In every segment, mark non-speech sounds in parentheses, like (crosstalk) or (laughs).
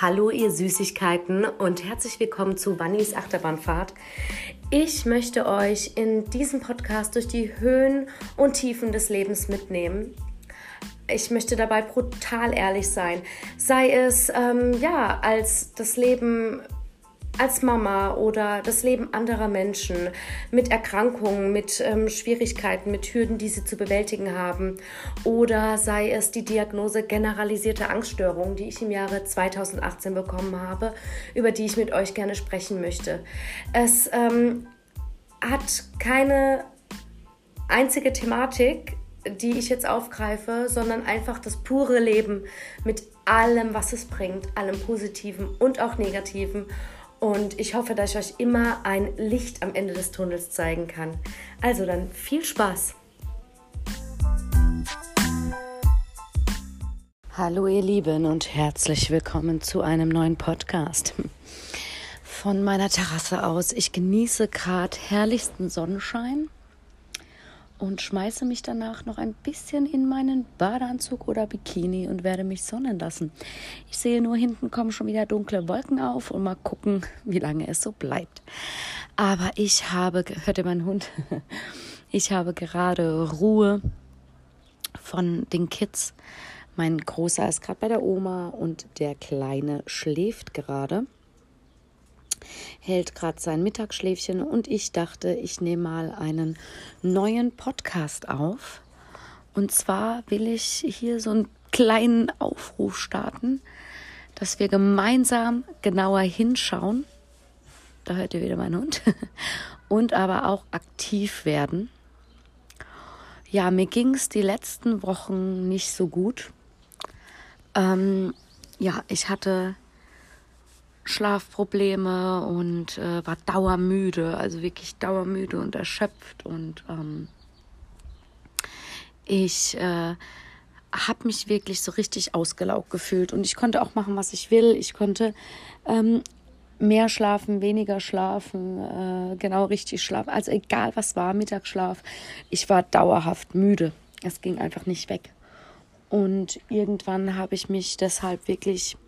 Hallo ihr Süßigkeiten und herzlich willkommen zu Wannys Achterbahnfahrt. Ich möchte euch in diesem Podcast durch die Höhen und Tiefen des Lebens mitnehmen. Ich möchte dabei brutal ehrlich sein, sei es ähm, ja als das Leben als Mama oder das Leben anderer Menschen mit Erkrankungen, mit ähm, Schwierigkeiten, mit Hürden, die sie zu bewältigen haben. Oder sei es die Diagnose generalisierte Angststörung, die ich im Jahre 2018 bekommen habe, über die ich mit euch gerne sprechen möchte. Es ähm, hat keine einzige Thematik, die ich jetzt aufgreife, sondern einfach das pure Leben mit allem, was es bringt, allem Positiven und auch Negativen. Und ich hoffe, dass ich euch immer ein Licht am Ende des Tunnels zeigen kann. Also dann viel Spaß! Hallo ihr Lieben und herzlich willkommen zu einem neuen Podcast. Von meiner Terrasse aus. Ich genieße gerade herrlichsten Sonnenschein und schmeiße mich danach noch ein bisschen in meinen Badeanzug oder Bikini und werde mich sonnen lassen. Ich sehe nur, hinten kommen schon wieder dunkle Wolken auf und mal gucken, wie lange es so bleibt. Aber ich habe, hört ihr meinen Hund? (laughs) Ich habe gerade Ruhe von den Kids. Mein Großer ist gerade bei der Oma und der Kleine schläft gerade hält gerade sein Mittagsschläfchen und ich dachte, ich nehme mal einen neuen Podcast auf. Und zwar will ich hier so einen kleinen Aufruf starten, dass wir gemeinsam genauer hinschauen. Da hört ihr wieder meinen Hund. (laughs) Und aber auch aktiv werden. Ja, mir ging es die letzten Wochen nicht so gut. Ähm, ja, ich hatte Schlafprobleme und äh, war dauermüde, also wirklich dauermüde und erschöpft. Und ähm, ich äh, habe mich wirklich so richtig ausgelaugt gefühlt. Und ich konnte auch machen, was ich will. Ich konnte ähm, mehr schlafen, weniger schlafen, äh, genau richtig schlafen. Also egal was war, Mittagsschlaf. Ich war dauerhaft müde. Es ging einfach nicht weg. Und irgendwann habe ich mich deshalb wirklich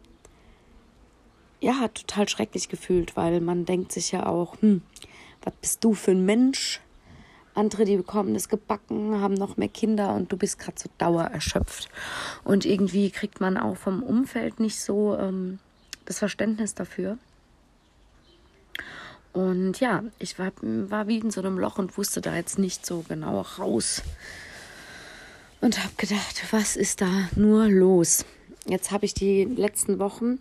ja, total schrecklich gefühlt, weil man denkt sich ja auch, hm, was bist du für ein Mensch? Andere, die bekommen das gebacken, haben noch mehr Kinder und du bist gerade so dauererschöpft. Und irgendwie kriegt man auch vom Umfeld nicht so ähm, das Verständnis dafür. Und ja, ich war, war wie in so einem Loch und wusste da jetzt nicht so genau raus. Und habe gedacht, was ist da nur los? Jetzt habe ich die letzten Wochen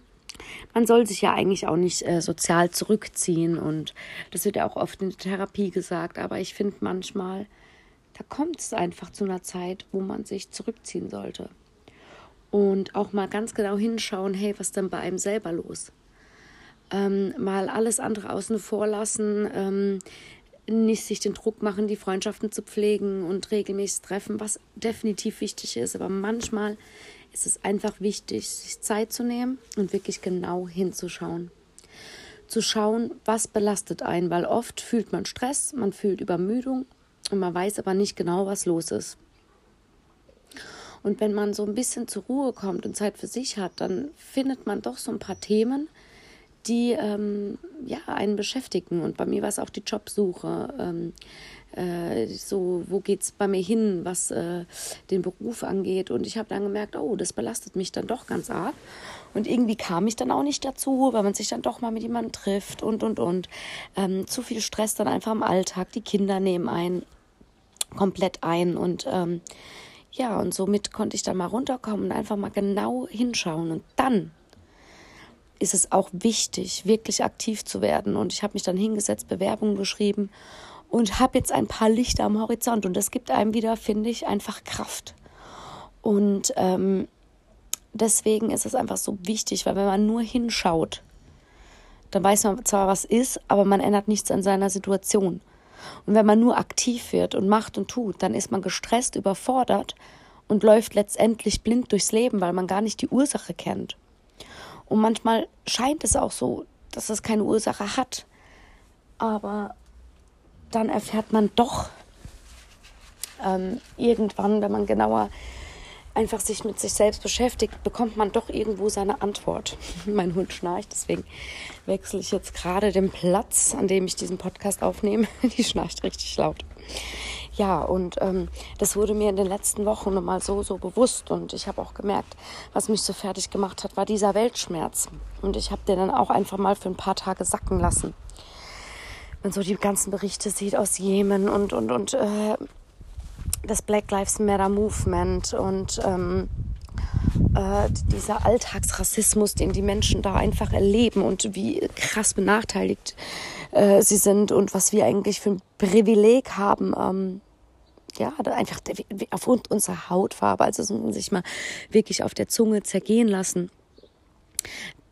man soll sich ja eigentlich auch nicht äh, sozial zurückziehen und das wird ja auch oft in der Therapie gesagt, aber ich finde manchmal, da kommt es einfach zu einer Zeit, wo man sich zurückziehen sollte. Und auch mal ganz genau hinschauen, hey, was ist denn bei einem selber los? Ähm, mal alles andere außen vor lassen, ähm, nicht sich den Druck machen, die Freundschaften zu pflegen und regelmäßig treffen, was definitiv wichtig ist. Aber manchmal ist es einfach wichtig, sich Zeit zu nehmen und wirklich genau hinzuschauen. Zu schauen, was belastet einen, weil oft fühlt man Stress, man fühlt Übermüdung und man weiß aber nicht genau, was los ist. Und wenn man so ein bisschen zur Ruhe kommt und Zeit für sich hat, dann findet man doch so ein paar Themen, die ähm, ja, einen beschäftigen. Und bei mir war es auch die Jobsuche. Ähm, äh, so, wo geht es bei mir hin, was äh, den Beruf angeht. Und ich habe dann gemerkt, oh, das belastet mich dann doch ganz arg. Und irgendwie kam ich dann auch nicht dazu, weil man sich dann doch mal mit jemandem trifft und, und, und. Ähm, zu viel Stress dann einfach im Alltag. Die Kinder nehmen einen komplett ein. Und ähm, ja, und somit konnte ich dann mal runterkommen und einfach mal genau hinschauen. Und dann ist es auch wichtig, wirklich aktiv zu werden. Und ich habe mich dann hingesetzt, Bewerbungen geschrieben und habe jetzt ein paar Lichter am Horizont. Und das gibt einem wieder, finde ich, einfach Kraft. Und ähm, deswegen ist es einfach so wichtig, weil wenn man nur hinschaut, dann weiß man zwar, was ist, aber man ändert nichts an seiner Situation. Und wenn man nur aktiv wird und macht und tut, dann ist man gestresst, überfordert und läuft letztendlich blind durchs Leben, weil man gar nicht die Ursache kennt. Und manchmal scheint es auch so, dass es keine Ursache hat. Aber dann erfährt man doch ähm, irgendwann, wenn man genauer einfach sich mit sich selbst beschäftigt, bekommt man doch irgendwo seine Antwort. (laughs) mein Hund schnarcht, deswegen wechsle ich jetzt gerade den Platz, an dem ich diesen Podcast aufnehme. (laughs) Die schnarcht richtig laut. Ja, und ähm, das wurde mir in den letzten Wochen nochmal so, so bewusst. Und ich habe auch gemerkt, was mich so fertig gemacht hat, war dieser Weltschmerz. Und ich habe den dann auch einfach mal für ein paar Tage sacken lassen. Wenn so die ganzen Berichte sieht aus Jemen und, und, und äh, das Black Lives Matter Movement und ähm, äh, dieser Alltagsrassismus, den die Menschen da einfach erleben und wie krass benachteiligt äh, sie sind und was wir eigentlich für ein Privileg haben, ähm, ja, einfach aufgrund unserer Hautfarbe, also das muss man sich mal wirklich auf der Zunge zergehen lassen.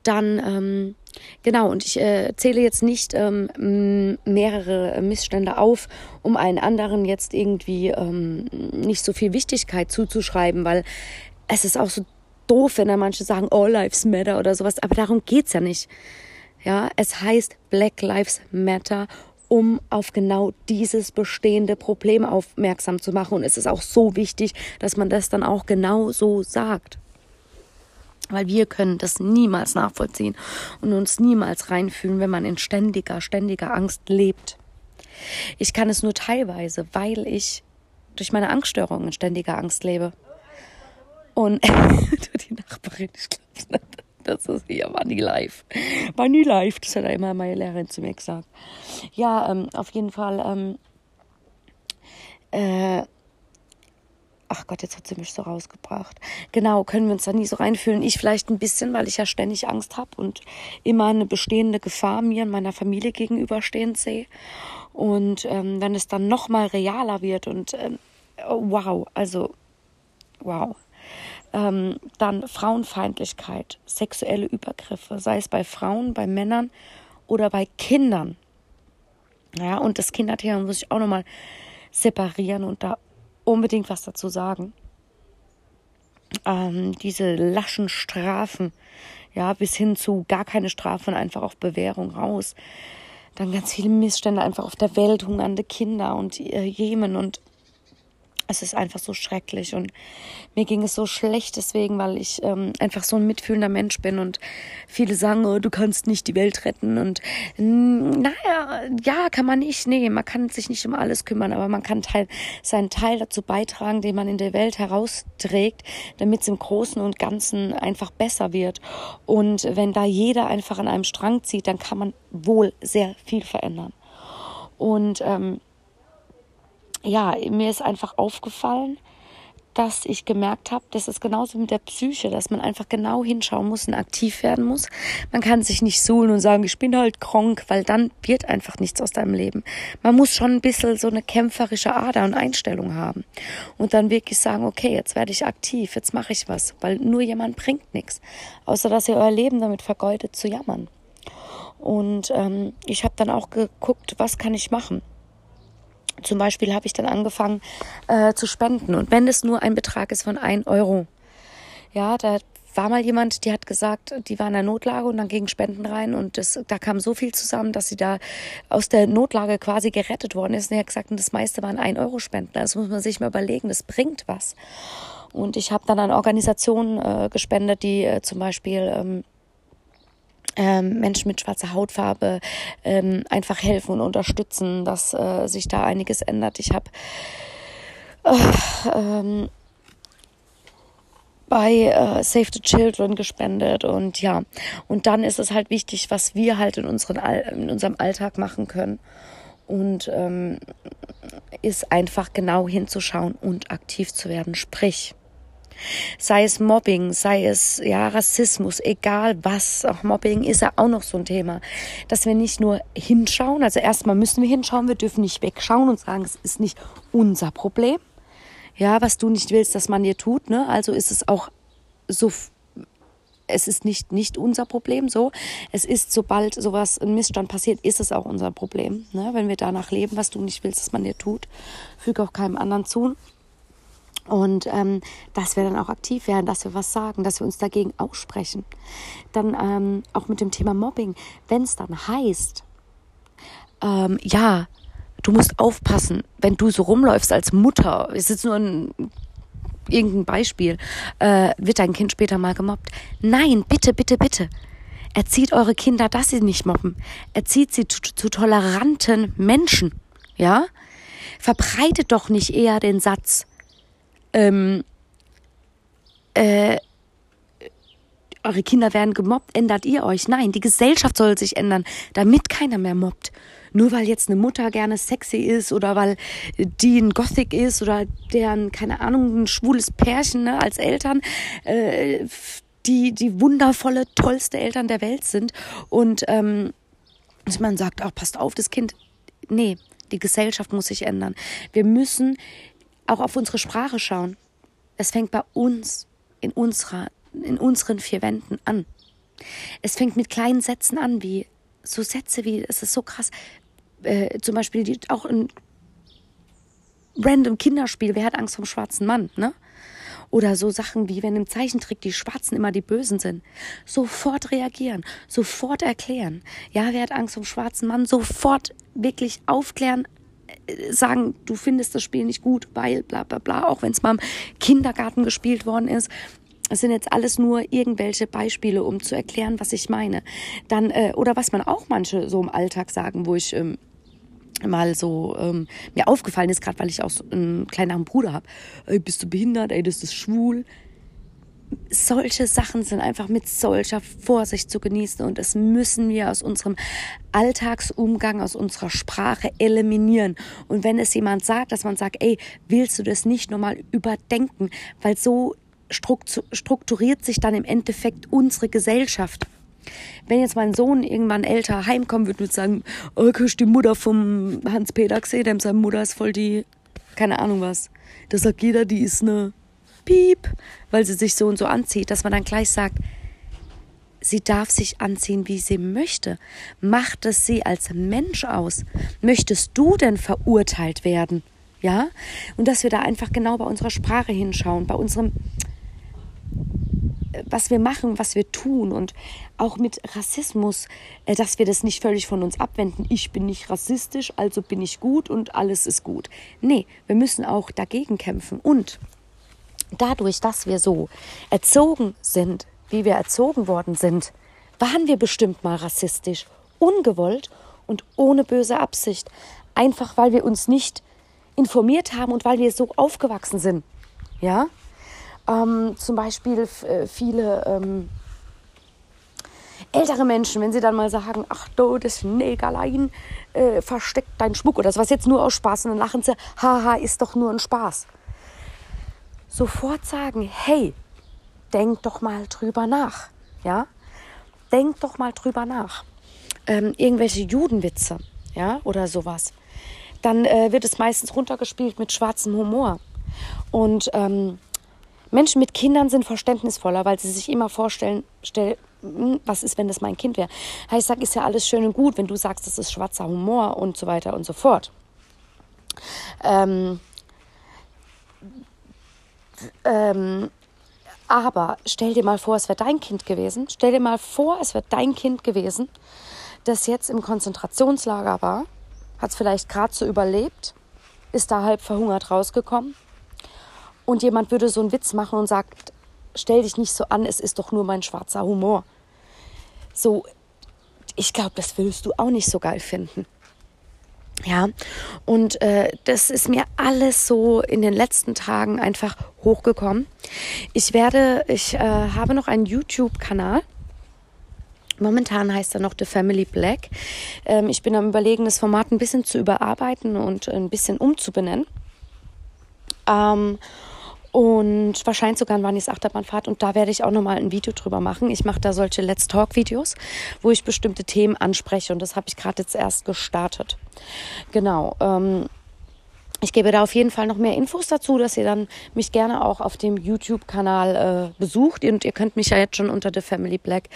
Dann, ähm, genau, und ich äh, zähle jetzt nicht ähm, mehrere Missstände auf, um einen anderen jetzt irgendwie ähm, nicht so viel Wichtigkeit zuzuschreiben, weil es ist auch so doof, wenn da manche sagen, All Lives Matter oder sowas, aber darum geht's ja nicht. Ja, es heißt Black Lives Matter um auf genau dieses bestehende Problem aufmerksam zu machen. Und es ist auch so wichtig, dass man das dann auch genau so sagt. Weil wir können das niemals nachvollziehen und uns niemals reinfühlen, wenn man in ständiger, ständiger Angst lebt. Ich kann es nur teilweise, weil ich durch meine Angststörung in ständiger Angst lebe. Und (laughs) die Nachbarin, ich nicht. Das ist hier, live. War nie live, das hat immer meine Lehrerin zu mir gesagt. Ja, ähm, auf jeden Fall. Ähm, äh, ach Gott, jetzt hat sie mich so rausgebracht. Genau, können wir uns da nie so reinfühlen. Ich vielleicht ein bisschen, weil ich ja ständig Angst habe und immer eine bestehende Gefahr mir und meiner Familie gegenüberstehend sehe. Und ähm, wenn es dann noch mal realer wird und ähm, oh, wow, also wow, ähm, dann Frauenfeindlichkeit, sexuelle Übergriffe, sei es bei Frauen, bei Männern oder bei Kindern. Ja, und das Kinderthema muss ich auch nochmal separieren und da unbedingt was dazu sagen. Ähm, diese laschen Strafen, ja, bis hin zu gar keine Strafen, einfach auf Bewährung raus. Dann ganz viele Missstände einfach auf der Welt, hungernde Kinder und äh, Jemen und es ist einfach so schrecklich und mir ging es so schlecht deswegen, weil ich ähm, einfach so ein mitfühlender Mensch bin und viele sagen, oh, du kannst nicht die Welt retten und naja, ja, kann man nicht, nee, man kann sich nicht um alles kümmern, aber man kann Teil, seinen Teil dazu beitragen, den man in der Welt herausträgt, damit es im Großen und Ganzen einfach besser wird. Und wenn da jeder einfach an einem Strang zieht, dann kann man wohl sehr viel verändern. Und ähm, ja, mir ist einfach aufgefallen, dass ich gemerkt habe, das ist genauso mit der Psyche, dass man einfach genau hinschauen muss und aktiv werden muss. Man kann sich nicht suhlen und sagen, ich bin halt krank, weil dann wird einfach nichts aus deinem Leben. Man muss schon ein bisschen so eine kämpferische Ader und Einstellung haben und dann wirklich sagen, okay, jetzt werde ich aktiv, jetzt mache ich was, weil nur jemand bringt nichts, außer dass ihr euer Leben damit vergeudet zu jammern. Und ähm, ich habe dann auch geguckt, was kann ich machen. Zum Beispiel habe ich dann angefangen äh, zu spenden. Und wenn es nur ein Betrag ist von ein Euro. Ja, da war mal jemand, die hat gesagt, die war in der Notlage und dann gingen Spenden rein und das, da kam so viel zusammen, dass sie da aus der Notlage quasi gerettet worden ist. Und er hat gesagt, das meiste waren ein Euro Spenden. Das muss man sich mal überlegen, das bringt was. Und ich habe dann an Organisationen äh, gespendet, die äh, zum Beispiel ähm, ähm, Menschen mit schwarzer Hautfarbe ähm, einfach helfen und unterstützen, dass äh, sich da einiges ändert. Ich habe äh, ähm, bei äh, Save the Children gespendet und ja, und dann ist es halt wichtig, was wir halt in, unseren All in unserem Alltag machen können und ähm, ist einfach genau hinzuschauen und aktiv zu werden. Sprich, sei es Mobbing, sei es ja Rassismus, egal was, auch Mobbing ist ja auch noch so ein Thema, dass wir nicht nur hinschauen, also erstmal müssen wir hinschauen, wir dürfen nicht wegschauen und sagen, es ist nicht unser Problem. Ja, was du nicht willst, dass man dir tut, ne? Also ist es auch so es ist nicht, nicht unser Problem so. Es ist, sobald sowas, ein Missstand passiert, ist es auch unser Problem. Ne? Wenn wir danach leben, was du nicht willst, dass man dir tut, füge auch keinem anderen zu. Und ähm, dass wir dann auch aktiv werden, dass wir was sagen, dass wir uns dagegen aussprechen. Dann ähm, auch mit dem Thema Mobbing. Wenn es dann heißt, ähm, ja, du musst aufpassen, wenn du so rumläufst als Mutter, ist jetzt nur ein irgendein Beispiel, äh, wird dein Kind später mal gemobbt. Nein, bitte, bitte, bitte. Erzieht eure Kinder, dass sie nicht mobben. Erzieht sie zu, zu toleranten Menschen. Ja? Verbreitet doch nicht eher den Satz, ähm, äh, eure Kinder werden gemobbt, ändert ihr euch. Nein, die Gesellschaft soll sich ändern, damit keiner mehr mobbt. Nur weil jetzt eine Mutter gerne sexy ist oder weil die ein Gothic ist oder deren, keine Ahnung, ein schwules Pärchen ne, als Eltern, äh, die, die wundervolle, tollste Eltern der Welt sind. Und ähm, man sagt, auch passt auf, das Kind. Nee, die Gesellschaft muss sich ändern. Wir müssen auch auf unsere Sprache schauen. Es fängt bei uns, in unserer in unseren vier Wänden an. Es fängt mit kleinen Sätzen an, wie so Sätze wie, es ist so krass, äh, zum Beispiel die, auch ein random Kinderspiel, wer hat Angst vom schwarzen Mann, ne? Oder so Sachen wie, wenn im Zeichentrick die Schwarzen immer die Bösen sind. Sofort reagieren, sofort erklären. Ja, wer hat Angst vom schwarzen Mann? Sofort wirklich aufklären, sagen, du findest das Spiel nicht gut, weil bla bla bla, auch wenn es mal im Kindergarten gespielt worden ist es sind jetzt alles nur irgendwelche Beispiele, um zu erklären, was ich meine. Dann, äh, oder was man auch manche so im Alltag sagen, wo ich ähm, mal so ähm, mir aufgefallen ist, gerade weil ich auch so einen kleinen Bruder habe. Ey, bist du behindert? Ey, das ist schwul. Solche Sachen sind einfach mit solcher Vorsicht zu genießen und das müssen wir aus unserem Alltagsumgang, aus unserer Sprache eliminieren. Und wenn es jemand sagt, dass man sagt, ey, willst du das nicht nochmal überdenken, weil so strukturiert sich dann im Endeffekt unsere Gesellschaft. Wenn jetzt mein Sohn irgendwann älter heimkommen würde und sagen, oh, ich die Mutter vom Hans-Peter gesehen, dem seine Mutter ist voll die, keine Ahnung was. Da sagt jeder, die ist eine Piep, weil sie sich so und so anzieht, dass man dann gleich sagt, sie darf sich anziehen, wie sie möchte. Macht es sie als Mensch aus? Möchtest du denn verurteilt werden? Ja? Und dass wir da einfach genau bei unserer Sprache hinschauen, bei unserem was wir machen, was wir tun und auch mit Rassismus, äh, dass wir das nicht völlig von uns abwenden. Ich bin nicht rassistisch, also bin ich gut und alles ist gut. Nee, wir müssen auch dagegen kämpfen. Und dadurch, dass wir so erzogen sind, wie wir erzogen worden sind, waren wir bestimmt mal rassistisch, ungewollt und ohne böse Absicht. Einfach weil wir uns nicht informiert haben und weil wir so aufgewachsen sind. Ja? Ähm, zum Beispiel äh, viele ähm, ältere Menschen, wenn sie dann mal sagen, ach du, das Negerlein äh, versteckt deinen Schmuck oder was jetzt nur aus Spaß und dann lachen sie, haha, ist doch nur ein Spaß. Sofort sagen, hey, denk doch mal drüber nach, ja, denk doch mal drüber nach. Ähm, irgendwelche Judenwitze, ja, oder sowas. Dann äh, wird es meistens runtergespielt mit schwarzem Humor. Und ähm, Menschen mit Kindern sind verständnisvoller, weil sie sich immer vorstellen, stell, hm, was ist, wenn das mein Kind wäre? Ich sage, ist ja alles schön und gut, wenn du sagst, das ist schwarzer Humor und so weiter und so fort. Ähm, ähm, aber stell dir mal vor, es wäre dein Kind gewesen. Stell dir mal vor, es wäre dein Kind gewesen, das jetzt im Konzentrationslager war, hat es vielleicht gerade so überlebt, ist da halb verhungert rausgekommen und jemand würde so einen Witz machen und sagt, stell dich nicht so an, es ist doch nur mein schwarzer Humor. So, ich glaube, das würdest du auch nicht so geil finden. Ja, und äh, das ist mir alles so in den letzten Tagen einfach hochgekommen. Ich werde, ich äh, habe noch einen YouTube-Kanal. Momentan heißt er noch The Family Black. Ähm, ich bin am Überlegen, das Format ein bisschen zu überarbeiten und ein bisschen umzubenennen. Ähm, und wahrscheinlich sogar ein Wannis Achterbahnfahrt. Und da werde ich auch nochmal ein Video drüber machen. Ich mache da solche Let's Talk-Videos, wo ich bestimmte Themen anspreche. Und das habe ich gerade jetzt erst gestartet. Genau. Ähm, ich gebe da auf jeden Fall noch mehr Infos dazu, dass ihr dann mich gerne auch auf dem YouTube-Kanal äh, besucht. Und ihr könnt mich ja jetzt schon unter The Family Black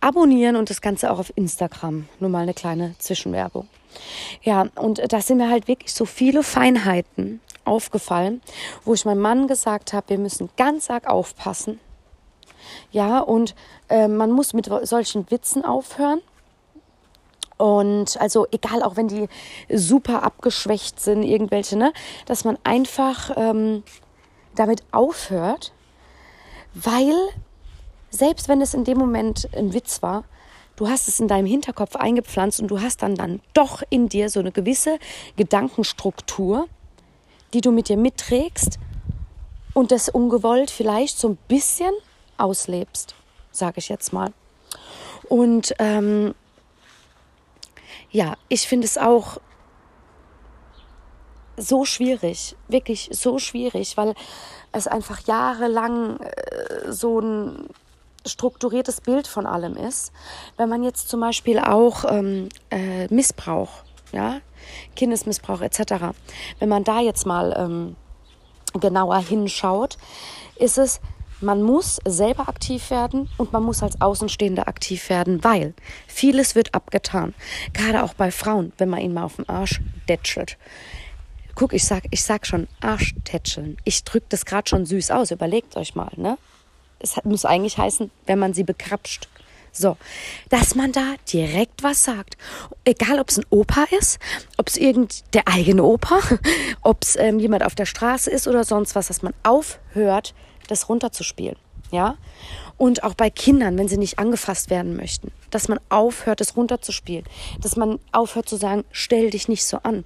abonnieren und das Ganze auch auf Instagram. Nur mal eine kleine Zwischenwerbung. Ja, und da sind mir halt wirklich so viele Feinheiten aufgefallen, wo ich meinem Mann gesagt habe, wir müssen ganz arg aufpassen. Ja, und äh, man muss mit solchen Witzen aufhören. Und also egal, auch wenn die super abgeschwächt sind, irgendwelche, ne, dass man einfach ähm, damit aufhört, weil selbst wenn es in dem Moment ein Witz war, du hast es in deinem Hinterkopf eingepflanzt und du hast dann dann doch in dir so eine gewisse Gedankenstruktur, die du mit dir mitträgst und das ungewollt vielleicht so ein bisschen auslebst, sage ich jetzt mal. Und ähm, ja, ich finde es auch so schwierig, wirklich so schwierig, weil es einfach jahrelang äh, so ein strukturiertes Bild von allem ist. Wenn man jetzt zum Beispiel auch ähm, äh, Missbrauch, ja, Kindesmissbrauch etc., wenn man da jetzt mal ähm, genauer hinschaut, ist es, man muss selber aktiv werden und man muss als Außenstehender aktiv werden, weil vieles wird abgetan. Gerade auch bei Frauen, wenn man ihnen mal auf den Arsch dätschelt. Guck, ich sag, ich sag schon Arschtätscheln. Ich drück das gerade schon süß aus. Überlegt euch mal, ne? Es muss eigentlich heißen, wenn man sie bekrapscht. So, dass man da direkt was sagt. Egal, ob es ein Opa ist, ob es der eigene Opa, (laughs) ob es ähm, jemand auf der Straße ist oder sonst was, dass man aufhört, das runterzuspielen. Ja? Und auch bei Kindern, wenn sie nicht angefasst werden möchten, dass man aufhört, es runterzuspielen. Dass man aufhört zu sagen, stell dich nicht so an.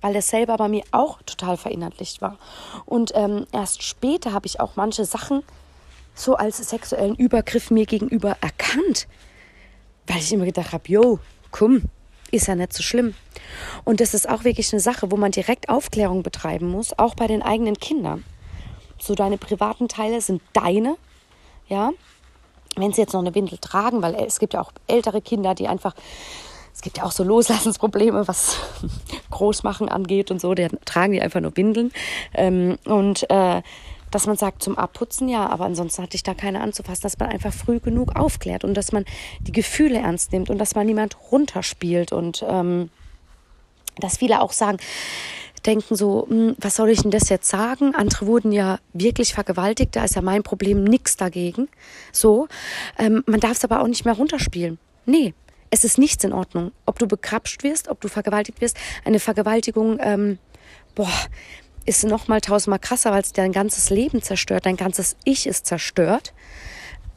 Weil das selber bei mir auch total verinnerlicht war. Und ähm, erst später habe ich auch manche Sachen so als sexuellen Übergriff mir gegenüber erkannt. Weil ich immer gedacht habe, yo, komm, ist ja nicht so schlimm. Und das ist auch wirklich eine Sache, wo man direkt Aufklärung betreiben muss, auch bei den eigenen Kindern. So deine privaten Teile sind deine, ja. Wenn sie jetzt noch eine Windel tragen, weil es gibt ja auch ältere Kinder, die einfach, es gibt ja auch so Loslassensprobleme, was (laughs) Großmachen angeht und so, die tragen die einfach nur Windeln. Ähm, und äh, dass man sagt, zum Abputzen ja, aber ansonsten hatte ich da keine anzufassen, dass man einfach früh genug aufklärt und dass man die Gefühle ernst nimmt und dass man niemand runterspielt und ähm, dass viele auch sagen, denken so, hm, was soll ich denn das jetzt sagen? Andere wurden ja wirklich vergewaltigt, da ist ja mein Problem nichts dagegen. So, ähm, man darf es aber auch nicht mehr runterspielen. Nee, es ist nichts in Ordnung. Ob du bekrapscht wirst, ob du vergewaltigt wirst, eine Vergewaltigung, ähm, boah, ist noch mal tausendmal krasser, weil es dein ganzes Leben zerstört, dein ganzes Ich ist zerstört.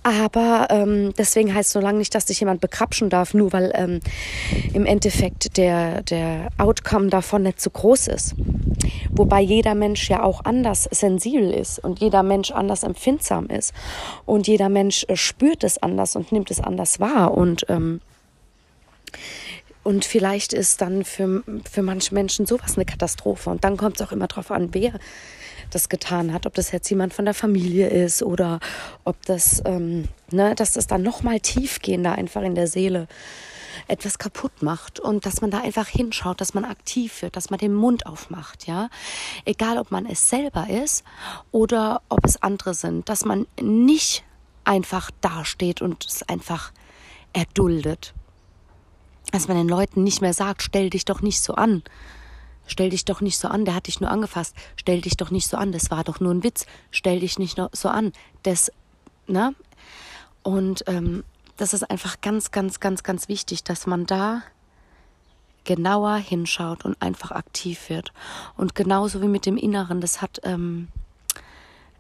Aber ähm, deswegen heißt es so lange nicht, dass dich jemand bekrapschen darf, nur weil ähm, im Endeffekt der, der Outcome davon nicht so groß ist. Wobei jeder Mensch ja auch anders sensibel ist und jeder Mensch anders empfindsam ist und jeder Mensch äh, spürt es anders und nimmt es anders wahr. Und ähm, und vielleicht ist dann für, für manche Menschen sowas eine Katastrophe. Und dann kommt es auch immer darauf an, wer das getan hat. Ob das jetzt jemand von der Familie ist oder ob das, ähm, ne, dass das dann nochmal tiefgehender einfach in der Seele etwas kaputt macht und dass man da einfach hinschaut, dass man aktiv wird, dass man den Mund aufmacht, ja. Egal, ob man es selber ist oder ob es andere sind, dass man nicht einfach dasteht und es einfach erduldet dass man den Leuten nicht mehr sagt, stell dich doch nicht so an. Stell dich doch nicht so an, der hat dich nur angefasst. Stell dich doch nicht so an, das war doch nur ein Witz. Stell dich nicht so an. Das, ne? Und ähm, das ist einfach ganz, ganz, ganz, ganz wichtig, dass man da genauer hinschaut und einfach aktiv wird. Und genauso wie mit dem Inneren, das hat ähm,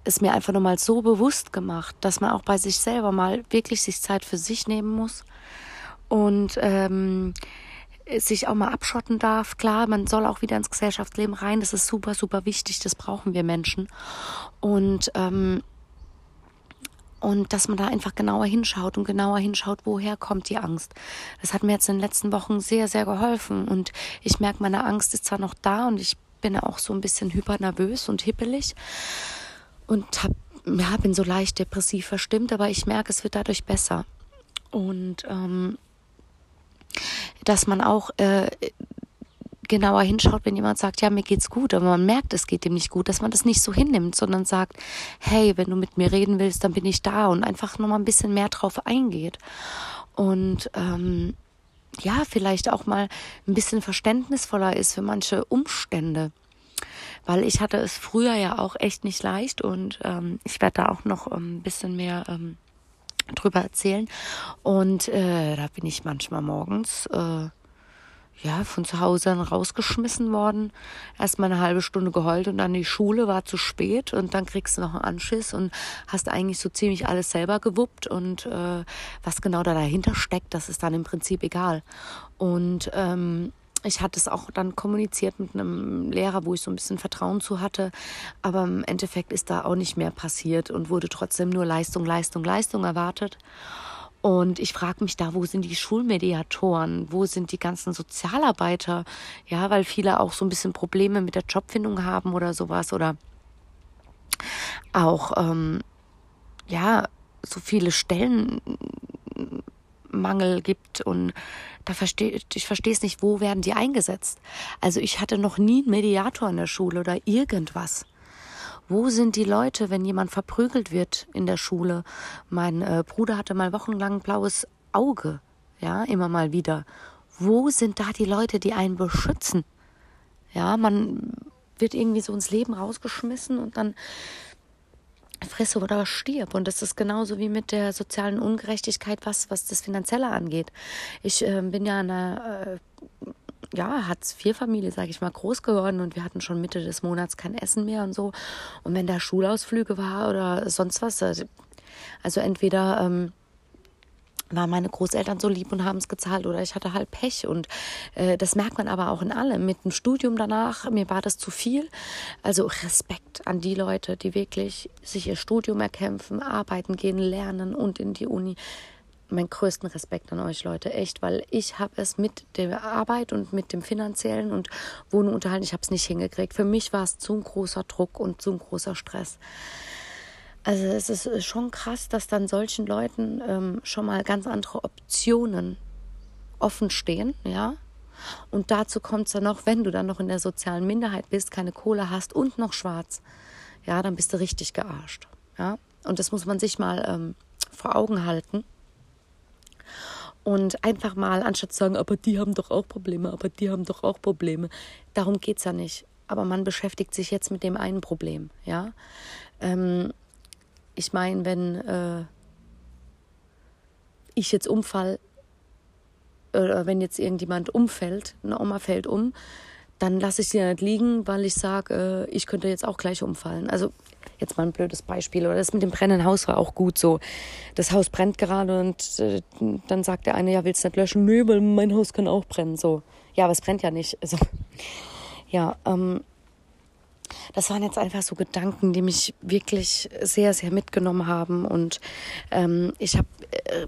es mir einfach nochmal so bewusst gemacht, dass man auch bei sich selber mal wirklich sich Zeit für sich nehmen muss und ähm, sich auch mal abschotten darf. Klar, man soll auch wieder ins Gesellschaftsleben rein. Das ist super, super wichtig. Das brauchen wir Menschen. Und ähm, und dass man da einfach genauer hinschaut und genauer hinschaut, woher kommt die Angst. Das hat mir jetzt in den letzten Wochen sehr, sehr geholfen. Und ich merke, meine Angst ist zwar noch da und ich bin auch so ein bisschen hypernervös und hippelig und hab, ja, bin so leicht depressiv verstimmt, aber ich merke, es wird dadurch besser. Und ähm, dass man auch äh, genauer hinschaut, wenn jemand sagt, ja, mir geht's gut, aber man merkt, es geht ihm nicht gut, dass man das nicht so hinnimmt, sondern sagt, hey, wenn du mit mir reden willst, dann bin ich da und einfach nochmal ein bisschen mehr drauf eingeht. Und ähm, ja, vielleicht auch mal ein bisschen verständnisvoller ist für manche Umstände. Weil ich hatte es früher ja auch echt nicht leicht und ähm, ich werde da auch noch ein bisschen mehr ähm, drüber erzählen. Und äh, da bin ich manchmal morgens, äh, ja, von zu Hause dann rausgeschmissen worden. Erstmal eine halbe Stunde geheult und dann die Schule war zu spät und dann kriegst du noch einen Anschiss und hast eigentlich so ziemlich alles selber gewuppt und äh, was genau da dahinter steckt, das ist dann im Prinzip egal. Und ähm, ich hatte es auch dann kommuniziert mit einem Lehrer, wo ich so ein bisschen Vertrauen zu hatte. Aber im Endeffekt ist da auch nicht mehr passiert und wurde trotzdem nur Leistung, Leistung, Leistung erwartet. Und ich frage mich da, wo sind die Schulmediatoren? Wo sind die ganzen Sozialarbeiter? Ja, weil viele auch so ein bisschen Probleme mit der Jobfindung haben oder sowas oder auch, ähm, ja, so viele Stellenmangel gibt und da verstehe ich verstehe es nicht, wo werden die eingesetzt? Also ich hatte noch nie einen Mediator in der Schule oder irgendwas. Wo sind die Leute, wenn jemand verprügelt wird in der Schule? Mein äh, Bruder hatte mal wochenlang blaues Auge, ja, immer mal wieder. Wo sind da die Leute, die einen beschützen? Ja, man wird irgendwie so ins Leben rausgeschmissen und dann frisse oder stirb. Und das ist genauso wie mit der sozialen Ungerechtigkeit, was, was das Finanzielle angeht. Ich äh, bin ja in einer äh, ja, Hartz-IV-Familie, sage ich mal, groß geworden und wir hatten schon Mitte des Monats kein Essen mehr und so. Und wenn da Schulausflüge war oder sonst was, also, also entweder ähm, waren meine Großeltern so lieb und haben es gezahlt oder ich hatte halt Pech und äh, das merkt man aber auch in allem. Mit dem Studium danach, mir war das zu viel. Also Respekt an die Leute, die wirklich sich ihr Studium erkämpfen, arbeiten gehen, lernen und in die Uni meinen größten Respekt an euch Leute, echt, weil ich habe es mit der Arbeit und mit dem finanziellen und Wohnung unterhalten, ich habe es nicht hingekriegt. Für mich war es zu ein großer Druck und zu ein großer Stress. Also es ist schon krass, dass dann solchen Leuten ähm, schon mal ganz andere Optionen offen stehen, ja. Und dazu kommt es dann noch, wenn du dann noch in der sozialen Minderheit bist, keine Kohle hast und noch schwarz, ja, dann bist du richtig gearscht, ja. Und das muss man sich mal ähm, vor Augen halten. Und einfach mal, anstatt zu sagen, aber die haben doch auch Probleme, aber die haben doch auch Probleme. Darum geht es ja nicht. Aber man beschäftigt sich jetzt mit dem einen Problem, ja. Ähm, ich meine, wenn äh, ich jetzt umfall, oder wenn jetzt irgendjemand umfällt, eine Oma fällt um, dann lasse ich sie nicht liegen, weil ich sage, äh, ich könnte jetzt auch gleich umfallen. Also Jetzt mal ein blödes Beispiel. Oder das mit dem brennenden Haus war auch gut so. Das Haus brennt gerade und äh, dann sagt der eine, ja, willst du nicht löschen? Nö, weil mein Haus kann auch brennen. So. Ja, aber es brennt ja nicht. Also, ja, ähm, das waren jetzt einfach so Gedanken, die mich wirklich sehr, sehr mitgenommen haben. Und ähm, ich habe äh,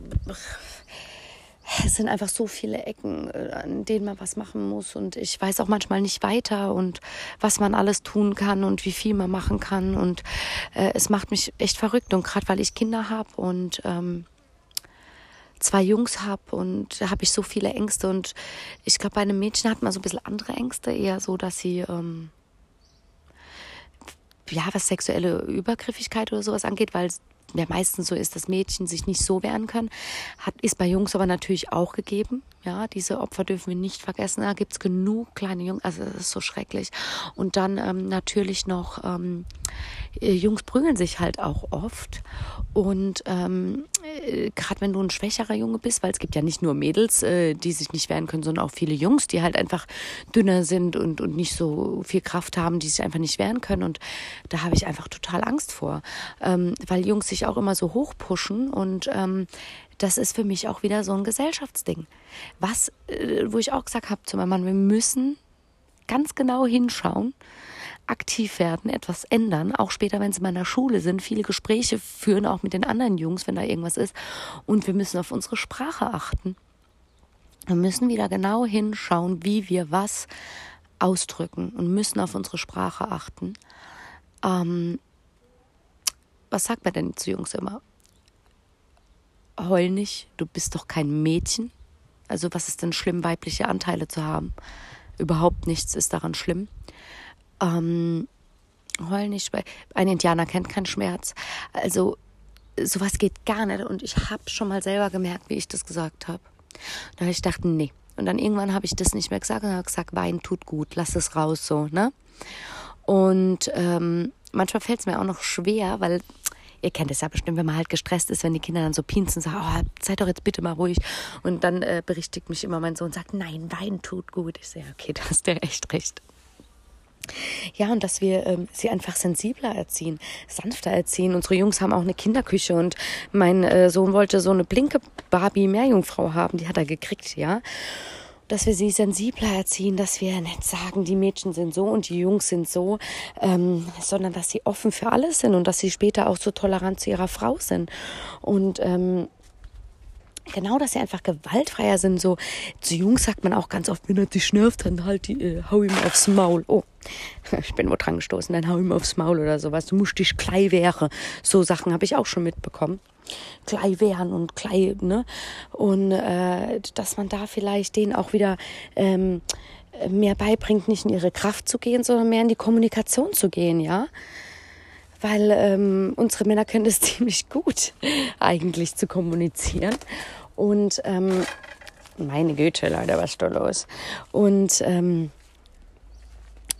es sind einfach so viele Ecken, äh, an denen man was machen muss. Und ich weiß auch manchmal nicht weiter und was man alles tun kann und wie viel man machen kann. Und äh, es macht mich echt verrückt. Und gerade weil ich Kinder habe und ähm, zwei Jungs habe und habe ich so viele Ängste. Und ich glaube, bei einem Mädchen hat man so ein bisschen andere Ängste, eher so, dass sie. Ähm, ja, was sexuelle Übergriffigkeit oder sowas angeht, weil ja meistens so ist, dass Mädchen sich nicht so wehren können. Hat, ist bei Jungs aber natürlich auch gegeben. Ja, diese Opfer dürfen wir nicht vergessen. Da gibt's genug kleine Jungs, also das ist so schrecklich. Und dann ähm, natürlich noch, ähm, äh, Jungs prügeln sich halt auch oft. Und ähm, äh, gerade wenn du ein schwächerer Junge bist, weil es gibt ja nicht nur Mädels, äh, die sich nicht wehren können, sondern auch viele Jungs, die halt einfach dünner sind und, und nicht so viel Kraft haben, die sich einfach nicht wehren können. Und da habe ich einfach total Angst vor, ähm, weil Jungs sich auch immer so hochpushen und ähm, das ist für mich auch wieder so ein Gesellschaftsding. Was, äh, wo ich auch gesagt habe zu meinem Mann, wir müssen ganz genau hinschauen, aktiv werden, etwas ändern, auch später, wenn sie in meiner Schule sind, viele Gespräche führen, auch mit den anderen Jungs, wenn da irgendwas ist. Und wir müssen auf unsere Sprache achten. Wir müssen wieder genau hinschauen, wie wir was ausdrücken und müssen auf unsere Sprache achten. Ähm, was sagt man denn zu Jungs immer? Heul nicht, du bist doch kein Mädchen. Also was ist denn schlimm, weibliche Anteile zu haben? Überhaupt nichts ist daran schlimm. Ähm, heul nicht, weil ein Indianer kennt keinen Schmerz. Also sowas geht gar nicht. Und ich habe schon mal selber gemerkt, wie ich das gesagt habe. Da habe ich gedacht, nee. Und dann irgendwann habe ich das nicht mehr gesagt und habe gesagt, Wein tut gut, lass es raus so, ne? Und ähm, manchmal fällt es mir auch noch schwer, weil ihr kennt es ja bestimmt, wenn man halt gestresst ist, wenn die Kinder dann so pinsen und sagen, oh, seid doch jetzt bitte mal ruhig. Und dann äh, berichtigt mich immer mein Sohn und sagt, nein, Wein tut gut. Ich sehe, okay, (laughs) da hast du echt recht. Ja, und dass wir ähm, sie einfach sensibler erziehen, sanfter erziehen. Unsere Jungs haben auch eine Kinderküche und mein äh, Sohn wollte so eine blinke Barbie-Meerjungfrau haben, die hat er gekriegt, ja dass wir sie sensibler erziehen, dass wir nicht sagen, die Mädchen sind so und die Jungs sind so, ähm, sondern dass sie offen für alles sind und dass sie später auch so tolerant zu ihrer Frau sind. Und ähm, genau, dass sie einfach gewaltfreier sind. So zu Jungs sagt man auch ganz oft, wenn er dich nervt, dann halt die, äh, hau ihm aufs Maul. Oh, (laughs) ich bin wo dran gestoßen, dann hau ihm aufs Maul oder sowas. Du musst dich klein wehren. So Sachen habe ich auch schon mitbekommen. Klei wehren und Klei, ne? Und äh, dass man da vielleicht denen auch wieder ähm, mehr beibringt, nicht in ihre Kraft zu gehen, sondern mehr in die Kommunikation zu gehen, ja weil ähm, unsere Männer können das (laughs) ziemlich gut eigentlich zu kommunizieren. Und ähm, meine Güte, Leute, was ist da los? Und ähm,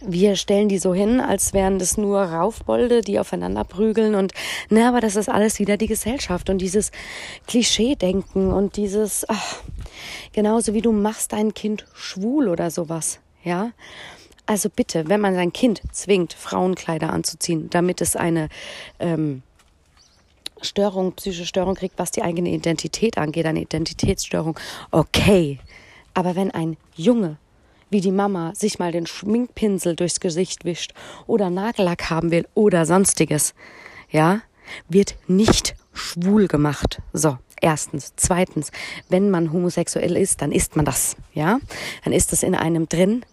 wir stellen die so hin, als wären das nur Raufbolde, die aufeinander prügeln und ne, aber das ist alles wieder die Gesellschaft und dieses Klischee-Denken und dieses, ach, genauso wie du machst dein Kind schwul oder sowas, ja. Also bitte, wenn man sein Kind zwingt, Frauenkleider anzuziehen, damit es eine ähm, Störung, psychische Störung kriegt, was die eigene Identität angeht, eine Identitätsstörung, okay. Aber wenn ein Junge wie die Mama sich mal den Schminkpinsel durchs Gesicht wischt oder Nagellack haben will oder sonstiges, ja, wird nicht schwul gemacht. So, erstens. Zweitens, wenn man homosexuell ist, dann ist man das, ja? Dann ist es in einem drin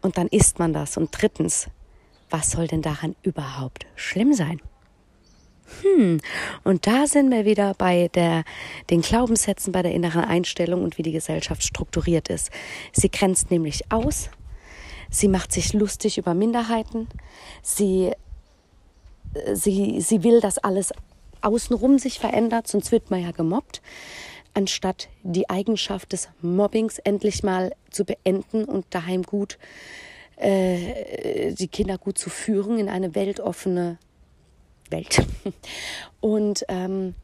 und dann isst man das. Und drittens, was soll denn daran überhaupt schlimm sein? Hm, und da sind wir wieder bei der, den Glaubenssätzen, bei der inneren Einstellung und wie die Gesellschaft strukturiert ist. Sie grenzt nämlich aus, sie macht sich lustig über Minderheiten, sie, sie, sie will, dass alles außenrum sich verändert, sonst wird man ja gemobbt anstatt die Eigenschaft des Mobbings endlich mal zu beenden und daheim gut äh, die Kinder gut zu führen in eine weltoffene Welt. (laughs) Und ähm,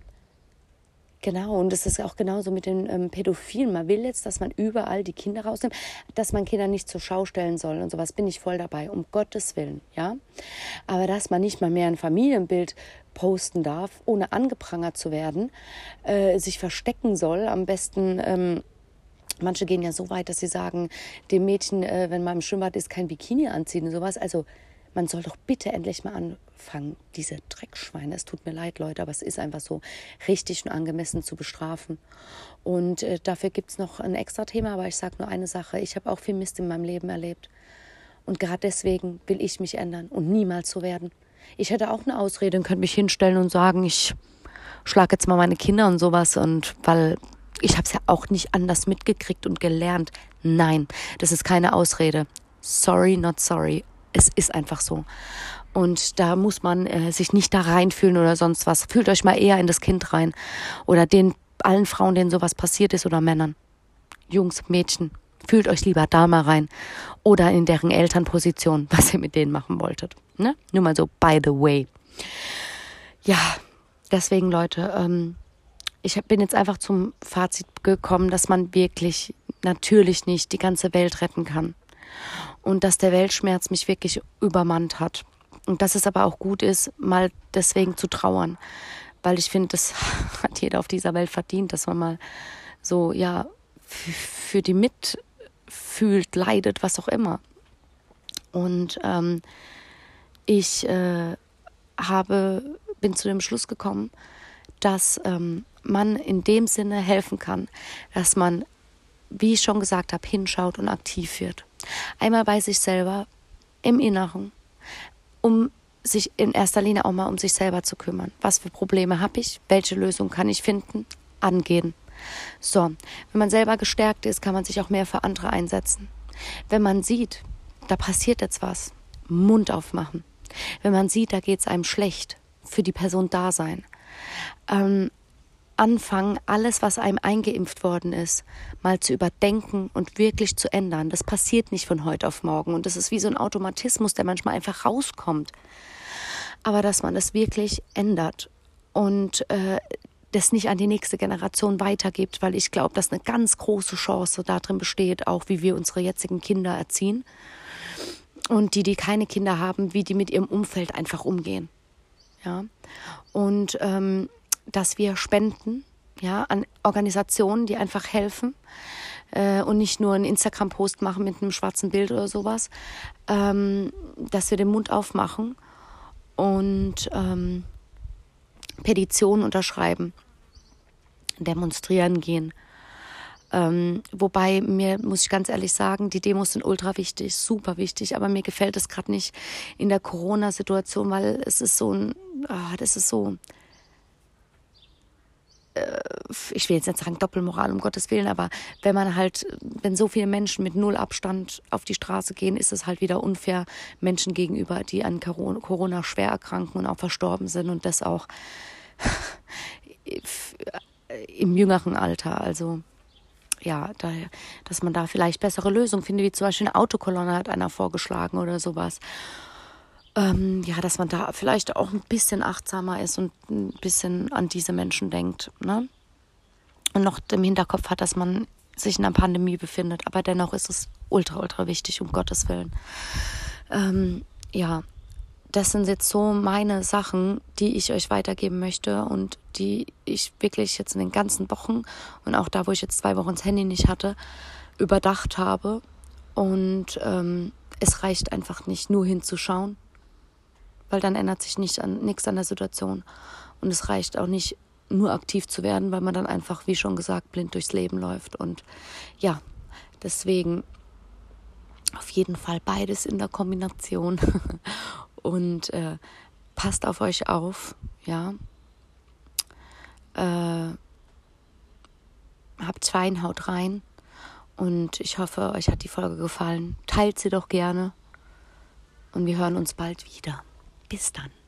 Genau, und es ist auch genauso mit den ähm, Pädophilen. Man will jetzt, dass man überall die Kinder rausnimmt, dass man Kinder nicht zur Schau stellen soll und sowas bin ich voll dabei, um Gottes Willen, ja. Aber dass man nicht mal mehr ein Familienbild posten darf, ohne angeprangert zu werden, äh, sich verstecken soll, am besten. Ähm, Manche gehen ja so weit, dass sie sagen, dem Mädchen, äh, wenn man im Schwimmbad ist, kein Bikini anziehen und sowas. Also man soll doch bitte endlich mal anfangen, diese Dreckschweine, es tut mir leid, Leute, aber es ist einfach so richtig und angemessen zu bestrafen. Und äh, dafür gibt es noch ein extra Thema, aber ich sage nur eine Sache. Ich habe auch viel Mist in meinem Leben erlebt. Und gerade deswegen will ich mich ändern und niemals so werden. Ich hätte auch eine Ausrede und könnte mich hinstellen und sagen, ich schlage jetzt mal meine Kinder und sowas und weil ich habe es ja auch nicht anders mitgekriegt und gelernt. Nein, das ist keine Ausrede. Sorry, not sorry es ist einfach so. Und da muss man äh, sich nicht da reinfühlen oder sonst was. Fühlt euch mal eher in das Kind rein. Oder den allen Frauen, denen sowas passiert ist oder Männern. Jungs, Mädchen, fühlt euch lieber da mal rein. Oder in deren Elternposition, (laughs) was ihr mit denen machen wolltet. Ne? Nur mal so, by the way. Ja, deswegen Leute, ähm, ich bin jetzt einfach zum Fazit gekommen, dass man wirklich natürlich nicht die ganze Welt retten kann und dass der Weltschmerz mich wirklich übermannt hat. Und dass es aber auch gut ist, mal deswegen zu trauern, weil ich finde, das (laughs) hat jeder auf dieser Welt verdient, dass man mal so, ja, für die mitfühlt, leidet, was auch immer. Und ähm, ich äh, habe, bin zu dem Schluss gekommen, dass ähm, man in dem Sinne helfen kann, dass man, wie ich schon gesagt habe, hinschaut und aktiv wird. Einmal bei sich selber im Inneren, um sich in erster Linie auch mal um sich selber zu kümmern. Was für Probleme habe ich? Welche Lösung kann ich finden? Angehen. So, wenn man selber gestärkt ist, kann man sich auch mehr für andere einsetzen. Wenn man sieht, da passiert jetzt was, Mund aufmachen. Wenn man sieht, da geht es einem schlecht, für die Person da sein. Ähm, anfangen, alles, was einem eingeimpft worden ist, mal zu überdenken und wirklich zu ändern. Das passiert nicht von heute auf morgen und das ist wie so ein Automatismus, der manchmal einfach rauskommt. Aber dass man das wirklich ändert und äh, das nicht an die nächste Generation weitergibt, weil ich glaube, dass eine ganz große Chance darin besteht, auch wie wir unsere jetzigen Kinder erziehen und die, die keine Kinder haben, wie die mit ihrem Umfeld einfach umgehen. Ja, und ähm, dass wir spenden, ja, an Organisationen, die einfach helfen äh, und nicht nur einen Instagram-Post machen mit einem schwarzen Bild oder sowas, ähm, dass wir den Mund aufmachen und ähm, Petitionen unterschreiben, demonstrieren gehen. Ähm, wobei mir, muss ich ganz ehrlich sagen, die Demos sind ultra wichtig, super wichtig, aber mir gefällt es gerade nicht in der Corona-Situation, weil es ist so ein, ah, das ist so, ich will jetzt nicht sagen Doppelmoral, um Gottes Willen, aber wenn man halt, wenn so viele Menschen mit null Abstand auf die Straße gehen, ist es halt wieder unfair Menschen gegenüber, die an Corona schwer erkranken und auch verstorben sind und das auch (laughs) im jüngeren Alter. Also ja, da, dass man da vielleicht bessere Lösungen findet, wie zum Beispiel eine Autokolonne hat einer vorgeschlagen oder sowas. Ähm, ja, dass man da vielleicht auch ein bisschen achtsamer ist und ein bisschen an diese Menschen denkt. Ne? Und noch im Hinterkopf hat, dass man sich in einer Pandemie befindet. Aber dennoch ist es ultra, ultra wichtig, um Gottes Willen. Ähm, ja, das sind jetzt so meine Sachen, die ich euch weitergeben möchte und die ich wirklich jetzt in den ganzen Wochen und auch da, wo ich jetzt zwei Wochen das Handy nicht hatte, überdacht habe. Und ähm, es reicht einfach nicht, nur hinzuschauen, weil dann ändert sich nicht an, nichts an der Situation. Und es reicht auch nicht, nur aktiv zu werden, weil man dann einfach, wie schon gesagt, blind durchs Leben läuft. Und ja, deswegen auf jeden Fall beides in der Kombination. (laughs) und äh, passt auf euch auf, ja. Äh, habt Fein, haut rein und ich hoffe, euch hat die Folge gefallen. Teilt sie doch gerne und wir hören uns bald wieder. Bis dann.